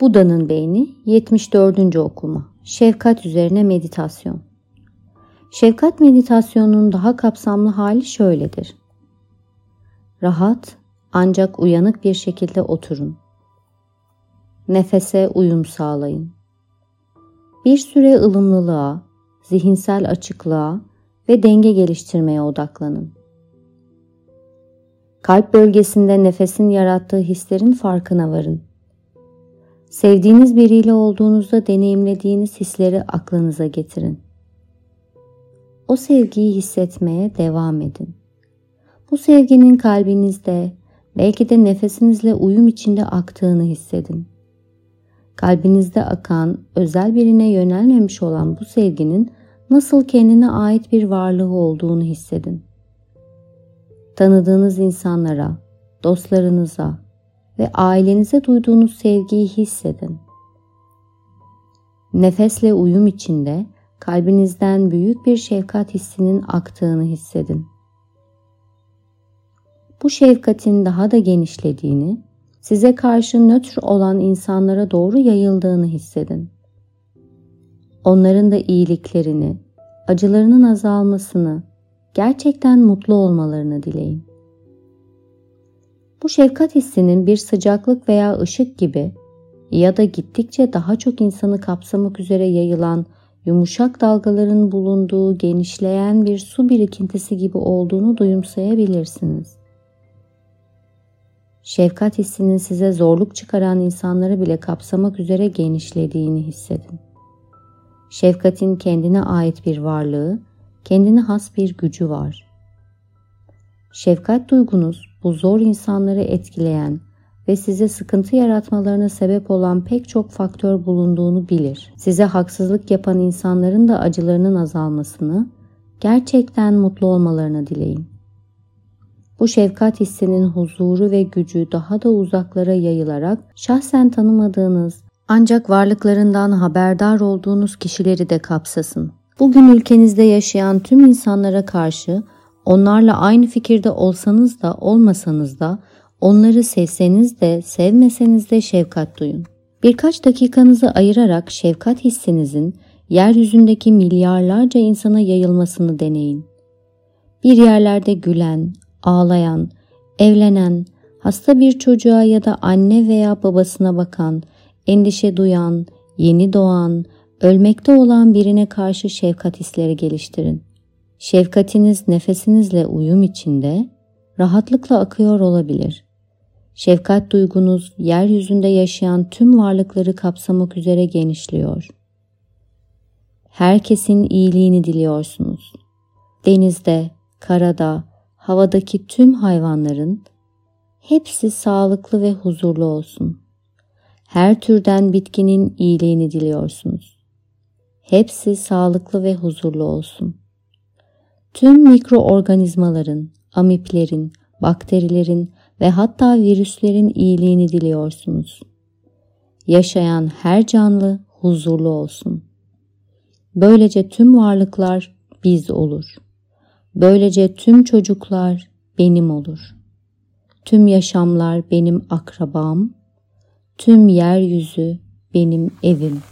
Buda'nın beyni 74. okuma. Şefkat üzerine meditasyon. Şefkat meditasyonunun daha kapsamlı hali şöyledir. Rahat ancak uyanık bir şekilde oturun. Nefese uyum sağlayın. Bir süre ılımlılığa, zihinsel açıklığa ve denge geliştirmeye odaklanın. Kalp bölgesinde nefesin yarattığı hislerin farkına varın. Sevdiğiniz biriyle olduğunuzda deneyimlediğiniz hisleri aklınıza getirin. O sevgiyi hissetmeye devam edin. Bu sevginin kalbinizde, belki de nefesinizle uyum içinde aktığını hissedin. Kalbinizde akan, özel birine yönelmemiş olan bu sevginin nasıl kendine ait bir varlığı olduğunu hissedin. Tanıdığınız insanlara, dostlarınıza, ve ailenize duyduğunuz sevgiyi hissedin. Nefesle uyum içinde kalbinizden büyük bir şefkat hissinin aktığını hissedin. Bu şefkatin daha da genişlediğini, size karşı nötr olan insanlara doğru yayıldığını hissedin. Onların da iyiliklerini, acılarının azalmasını, gerçekten mutlu olmalarını dileyin. Bu şefkat hissinin bir sıcaklık veya ışık gibi ya da gittikçe daha çok insanı kapsamak üzere yayılan yumuşak dalgaların bulunduğu genişleyen bir su birikintisi gibi olduğunu duyumsayabilirsiniz. Şefkat hissinin size zorluk çıkaran insanları bile kapsamak üzere genişlediğini hissedin. Şefkatin kendine ait bir varlığı, kendine has bir gücü var. Şefkat duygunuz bu zor insanları etkileyen ve size sıkıntı yaratmalarına sebep olan pek çok faktör bulunduğunu bilir. Size haksızlık yapan insanların da acılarının azalmasını, gerçekten mutlu olmalarını dileyin. Bu şefkat hissinin huzuru ve gücü daha da uzaklara yayılarak şahsen tanımadığınız ancak varlıklarından haberdar olduğunuz kişileri de kapsasın. Bugün ülkenizde yaşayan tüm insanlara karşı Onlarla aynı fikirde olsanız da olmasanız da onları sevseniz de sevmeseniz de şefkat duyun. Birkaç dakikanızı ayırarak şefkat hissinizin yeryüzündeki milyarlarca insana yayılmasını deneyin. Bir yerlerde gülen, ağlayan, evlenen, hasta bir çocuğa ya da anne veya babasına bakan, endişe duyan, yeni doğan, ölmekte olan birine karşı şefkat hisleri geliştirin. Şefkatiniz nefesinizle uyum içinde rahatlıkla akıyor olabilir. Şefkat duygunuz yeryüzünde yaşayan tüm varlıkları kapsamak üzere genişliyor. Herkesin iyiliğini diliyorsunuz. Denizde, karada, havadaki tüm hayvanların hepsi sağlıklı ve huzurlu olsun. Her türden bitkinin iyiliğini diliyorsunuz. Hepsi sağlıklı ve huzurlu olsun.'' Tüm mikroorganizmaların, amiplerin, bakterilerin ve hatta virüslerin iyiliğini diliyorsunuz. Yaşayan her canlı huzurlu olsun. Böylece tüm varlıklar biz olur. Böylece tüm çocuklar benim olur. Tüm yaşamlar benim akrabam, tüm yeryüzü benim evim.